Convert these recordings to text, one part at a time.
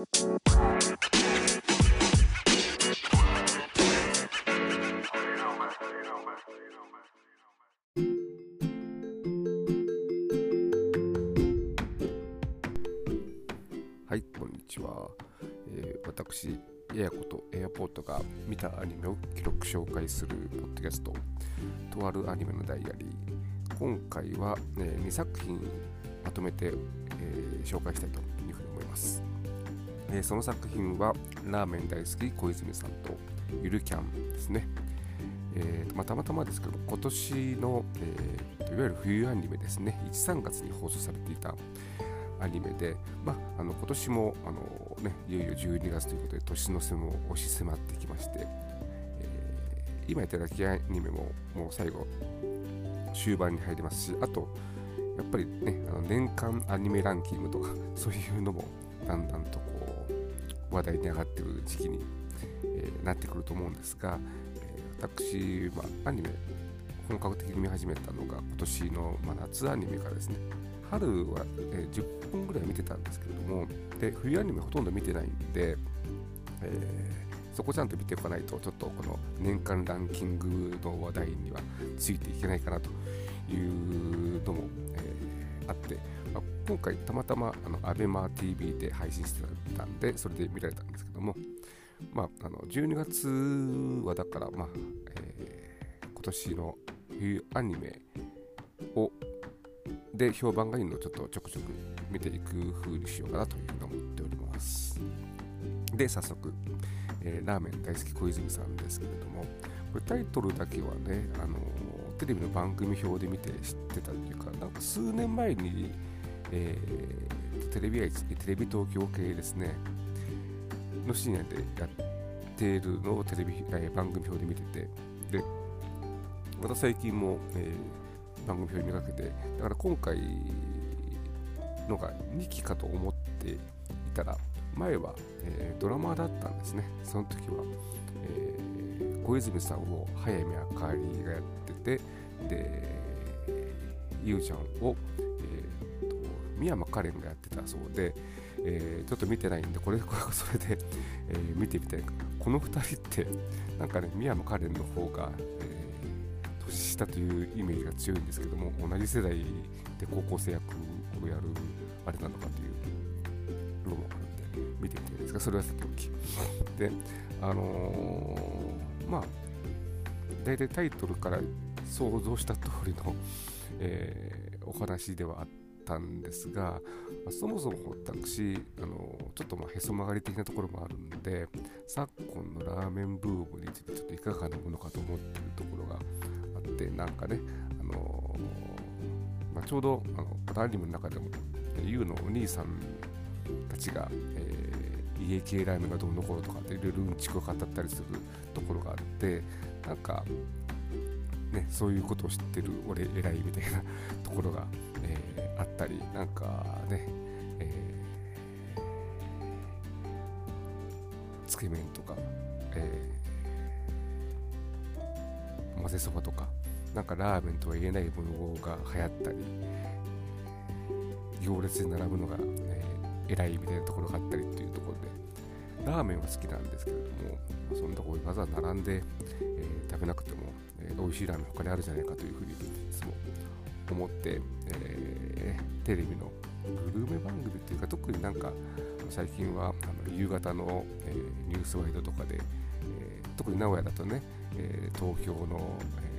はいこんにちは、えー、私エアコとエアポートが見たアニメを記録紹介するポッドキャストとあるアニメのダイアリー。今回は、えー、2作品まとめて、えー、紹介したいというふうに思います、え、その作品はラーメン大好き小泉さんとゆるキャンですね。えーまあ、たまたまですけど今年の、えー、いわゆる冬アニメですね。1、3月に放送されていたアニメで、まあ、あの今年もあの、ね、いよいよ12月ということで年の瀬も押し迫ってきまして、えー、今やってたきアニメももう最後終盤に入りますしあとやっぱりねあの年間アニメランキングとかそういうのもだんだんとこう話題に上がってる時期に、えー、なってくると思うんですが、えー、私、まあ、アニメ本格的に見始めたのが今年の、まあ、夏アニメからですね。春は、えー、10本ぐらい見てたんですけれども、で冬アニメほとんど見てないんで、え、そこちゃんと見ておかないと、ちょっとこの年間ランキングの話題にはついていけないかなというのも、え、あって、まあ、今回たまたまあの ABEMATV で配信してたんで、それで見られたんですけども、まあ、あの12月はだから、まあえー、今年の冬アニメをで評判がいいのをちょっとちょくちょく見ていく風にしようかなというふうに思っております。で早速、えー、ラーメン大好き小泉さんですけれどもこれタイトルだけはね、あのテレビの番組表で見て知ってたっていうかなんか数年前に、えー、テレビ愛テレビ東京系ですね。の深夜でやっているのをテレビ、えー、番組表で見てて。でまた最近も、えー番組表にめかけて。だから今回のが2期かと思っていたら前は、えー、ドラマだったんですね。その時は、えー、小泉さんを早見あかりがやってて。でゆうちゃんを、三山カレンがやってたそうで、えー、ちょっと見てないんでこれ これそれで、えー、見てみたい。この2人ってなんかね三山カレンの方が、えーしたというイメージが強いんですけども同じ世代で高校生役をやるあれなのかというのもあるんで見てみたいですがそれはさておき。であのー、まあ大体タイトルから想像した通りの、えー、お話ではあったんですが、まあ、そもそも私、あのちょっとまへそ曲がり的なところもあるんで昨今のラーメンブームについてちょっといかがなものかと思っているところがあってなんかね、あのー、まあ、ちょうどあのアニメの中でも YOU のお兄さんたちが、えー、家系ラーメンがどうのこうとかっていろいろうんちくを語ったりするところがあってなんかね、そういうことを知ってる俺偉いみたいなところが、えー、あったりなんかね、えー、つけ麺とか、えー、混ぜそばとかなんかラーメンとは言えないものが流行ったり行列に並ぶのが、えー、偉いみたいなところがあったりっていうところでラーメンは好きなんですけれどもそんなこうわざわざ並んで、えー、食べなくても、えー、美味しいラーメン他にあるじゃないかというふうにいつも思って、えー、テレビのグルメ番組っていうか特になんか最近はあの夕方の、えー、ニュースワイドとかで、えー、特に名古屋だとね、えー、東京の、え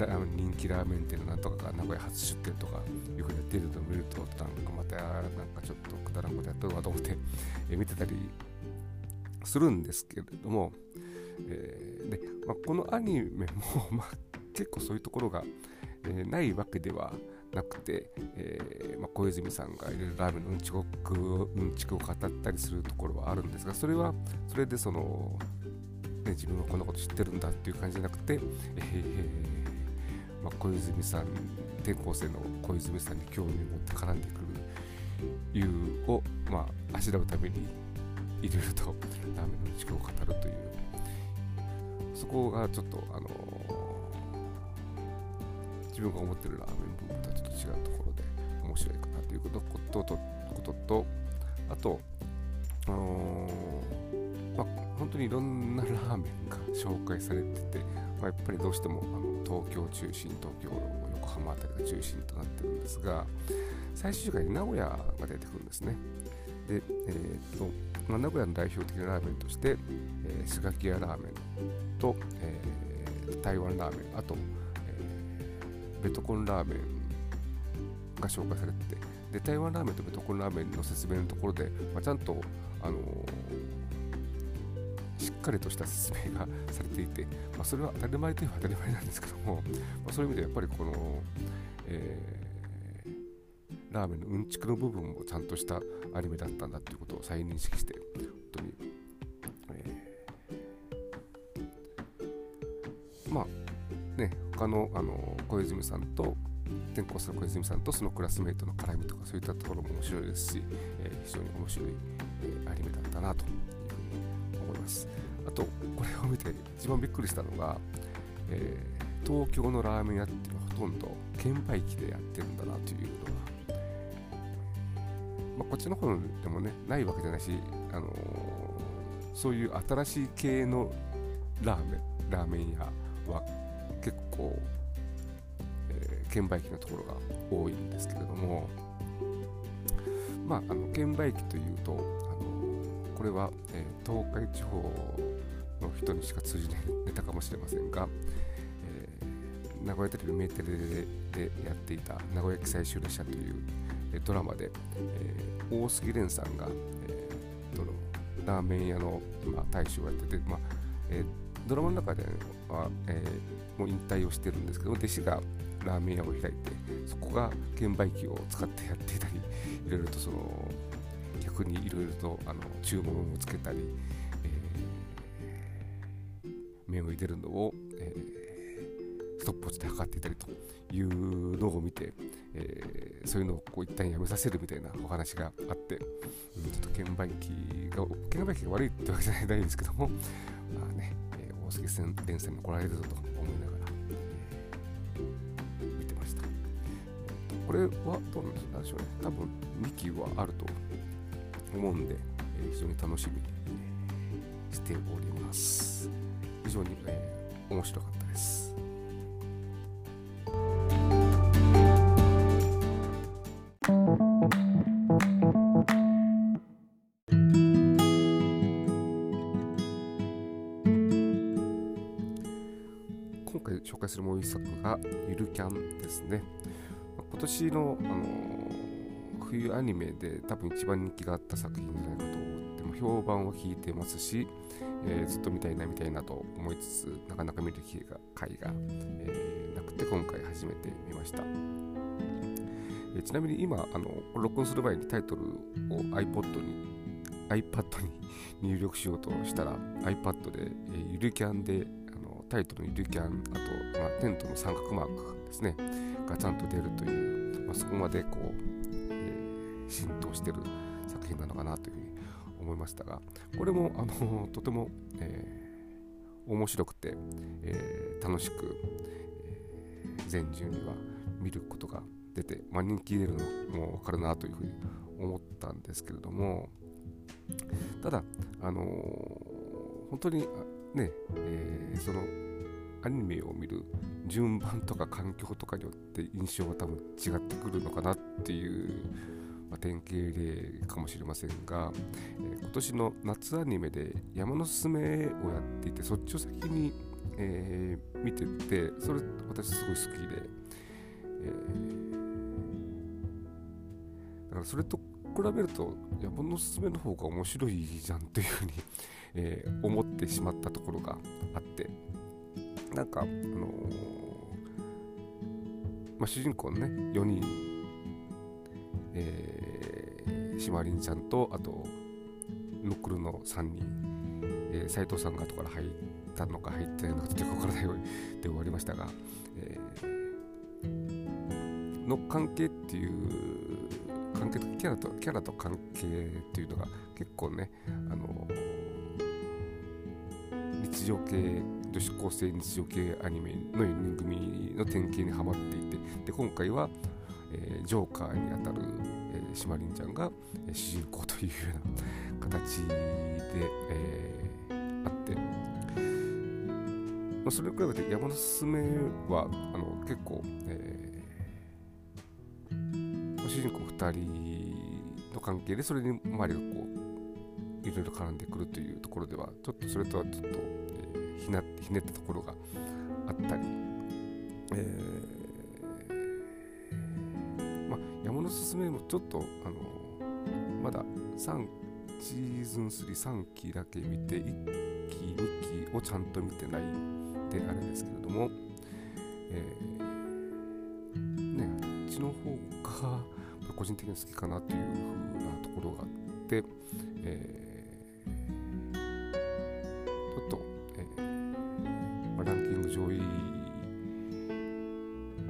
あの人気ラーメン店のなんとかが名古屋初出店とかいうふうにやってるのを見るとなんかまたなんかちょっとくだらんことやってるわと思って、え見てたりするんですけれども、えー、でまあ、このアニメも、まあ、結構そういうところが、えー、ないわけではなくて、えー、まあ、小泉さんがいろいろラーメンのうんちくうんちくを語ったりするところはあるんですがそれはそれでその、ね、自分はこんなこと知ってるんだっていう感じじゃなくて、えまあ、小泉さん転校生の小泉さんに興味を持って絡んでくるいうを、まあ、しらうためにいろいろとラーメンの地区を語るという。そこがちょっとあの自分が思ってるラーメンブームとはちょっと違うところで面白いかなということとこととあと、あのー、まあ、本当にいろんなラーメンが紹介されてて、まあ、やっぱりどうしてもあの東京中心東京横浜辺りが中心となってるんですが最終回に名古屋が出てくるんですね。で、えー、とまあ、名古屋の代表的なラーメンとして、えー、スガキ屋ラーメンと、えー、台湾ラーメンあと、ベトコンラーメンが紹介されててで台湾ラーメンとベトコンラーメンの説明のところで、まあ、ちゃんと、あの、しっかりとした説明がされていて、まあ、それは当たり前といえば当たり前なんですけども、まあ、そういう意味でやっぱりこの、えー、ラーメンのうんちくの部分もちゃんとしたアニメだったんだということを再認識してね他のあの小泉さんと転校する小泉さんとそのクラスメイトの絡みとかそういったところも面白いですし、えー、非常に面白い、えー、アニメだったなというふうに思います。あとこれを見て一番びっくりしたのが、えー、東京のラーメン屋っていうのはほとんど券売機でやってるんだなというのがまあ、こっちの方でもねないわけじゃないし、あのー、そういう新しい系のラーメンラーメン屋は結構、えー、券売機のところが多いんですけれどもまああの券売機というと、あの、これは、えー、東海地方の人にしか通じないネタかもしれませんが、えー、名古屋テレビメーテレでやっていた名古屋駅最終列車というえドラマで、えー、大杉蓮さんが、えー、ラーメン屋の、まあ、大将をやってて、まあえー、ドラマの中では、えー、もう引退をしてるんですけど弟子がラーメン屋を開いてそこが券売機を使ってやっていたりいろいろとその逆にいろいろとあの注文をつけたり、えー、麺を入れるのを、えー、ストップウォッチで測っていたりというのを見て、えー、そういうのをこう一旦やめさせるみたいなお話があって、うん、ちょっと券売機が、券売機が悪いってわけじゃないんですけども、まあね、えー、大杉線も来られるぞと思いながら、えー、見てました。これはどうなんでしょうね。多分2期はあると思うんで、えー、非常に楽しみにしております。非常に、えー、面白かった紹介するもう一作がゆるキャンですね。今年の、あのー、冬アニメで多分一番人気があった作品じゃないかと思っても評判を聞いてますし、えー、ずっと見たいな見たいなと思いつつなかなか見る機会が会が、えー、なくて今回初めて見ました。えちなみに今あの録音する前にタイトルを iPod に iPad に入力しようとしたら iPad で、えー、ゆるキャンでタイトルにルキャン、あと、まあ、テントの三角マークですね、がちゃんと出るという、まあ、そこまでこう、えー、浸透してる作品なのかなというふうに思いましたが、これも、あのとても、えー、面白くて、えー、楽しく、えー、全順には見ることが出て、まあ、人気出るのもわかるなというふうに思ったんですけれども、ただ、あの、本当にね、えー、そのアニメを見る順番とか環境とかによって印象が多分違ってくるのかなっていう、まあ、典型例かもしれませんが、えー、今年の夏アニメで山のすすめをやっていてそっちを先に、えー、見ててそれ私すごい好きで、えー、だからそれと比べると山のすすめの方が面白いじゃんっていうふうにえー、思ってしまったところがあってなんか、あのー、まあ、主人公のね4人、えー、シマリンちゃんとあとノックルの3人、えー、斉藤さんが後から入ったのか入ってないのかちょっとよくわからないようで終わりましたが、えー、の関係っていう関係とキャラとキャラと関係っていうのが結構ねあのー日常系女子高生日常系アニメの4人組の典型にはまっていてで今回は、えー、ジョーカーにあたる、えー、シマリンちゃんが、えー、主人公というような形で、えー、あって、まあ、それに比べて山のすすめはあの結構、えー、主人公2人の関係でそれに周りがこういろいろ絡んでくるというところではちょっとそれとはちょっと、ひなひねったところがあったり、えーまあ、山のすすめもちょっとあのまだ3シーズン33期だけ見て1期2期をちゃんと見てないであれですけれども、えー、ねあっちの方が個人的に好きかなというふうなところがあって、えー上位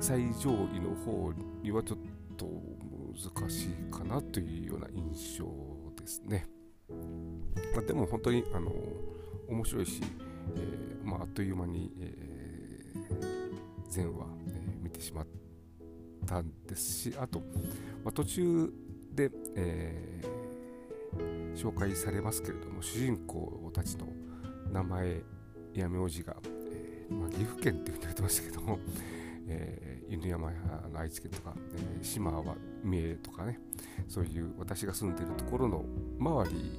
最上位の方にはちょっと難しいかなというような印象ですね。まあ、でも本当にあの面白いし、えー、まあ、あっという間に、えー、前話、えー、見てしまったんですしあと、まあ、途中で、え紹介されますけれども主人公たちの名前や名字が、まあ、岐阜県っていうふうに言ってましたけども、えー、犬山の愛知県とか、えー、島は三重とかねそういう私が住んでるところの周り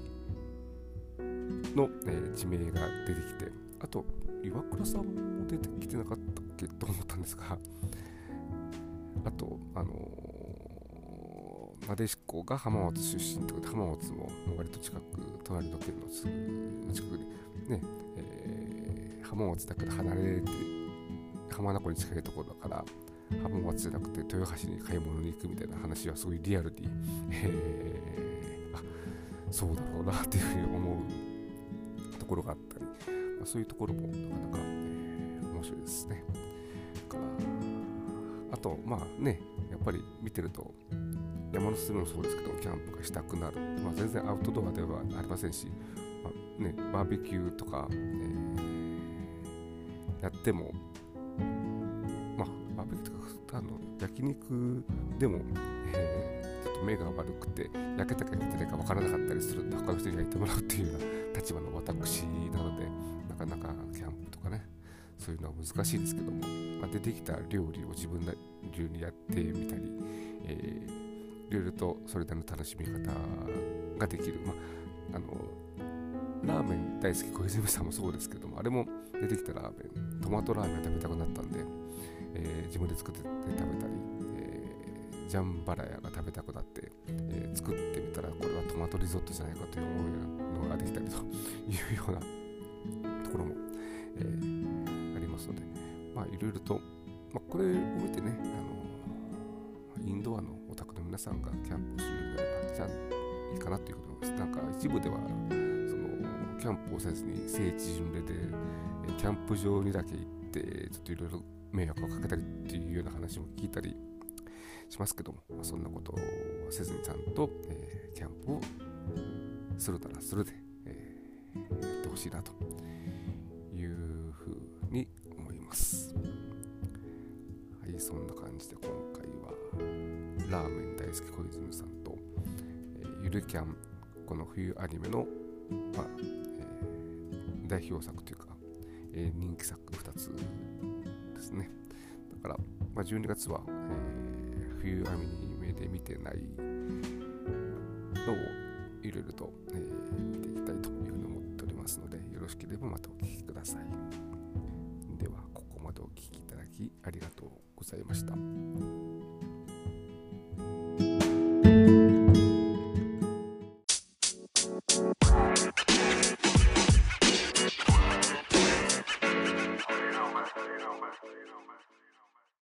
の、えー、地名が出てきてあと岩倉さんも出てきてなかったっけと思ったんですがあとあのー、なでしこが浜松出身ということで浜松も割と近く隣の県のすぐ近くにね、えー、浜松だけど離れて浜名湖に近いところだから浜松じゃなくて豊橋に買い物に行くみたいな話はすごいリアルに、えー、あそうだろうなっていうふうに思うところがあったり、まあ、そういうところもなかなか、えー、面白いですね。あとまあねやっぱり見てると山のすすめもそうですけどキャンプがしたくなる、まあ、全然アウトドアではありませんし、まあね、バーベキューとか、えー、やってもまあの焼肉でも、えー、ちょっと目が悪くて焼けたか焼けてないか分からなかったりするんで他の人に焼いてもらうっていうような立場の私なのでなかなかキャンプとかねそういうのは難しいですけども、まあ、出てきた料理を自分流にやってみたり、えー、いろいろとそれなりの楽しみ方ができる、まあ、あのラーメン大好き小泉さんもそうですけどもあれも出てきたラーメントマトラーメン食べたくなったんでえー、自分で作って食べたり、えー、ジャンバラヤが食べたくなって、えー、作ってみたらこれはトマトリゾットじゃないかという思うのができたりというようなところも、えー、ありますのでまあいろいろと、まあ、これを見てねあのインドアのお宅の皆さんがキャンプをするようになればじゃあいいかなというふうに思います。なんか一部ではそのキャンプをせずに聖地巡礼でキャンプ場にだけ行ってちょっといろいろ迷惑をかけたりっていうような話も聞いたりしますけども、まあ、そんなことをせずにちゃんと、えー、キャンプをするならするで、えー、やってほしいなというふうに思います。はい、そんな感じで今回はラーメン大好き小泉さんと、えー、ゆるキャンこの冬アニメの、まあえー、代表作というか、え、人気作2つですね。だから、まあ、12月は、えー、冬アニメで見てないのをいろいろと、えー、見ていきたいというふうに思っておりますので、よろしければまたお聴きください。では、ここまでお聴きいただきありがとうございました。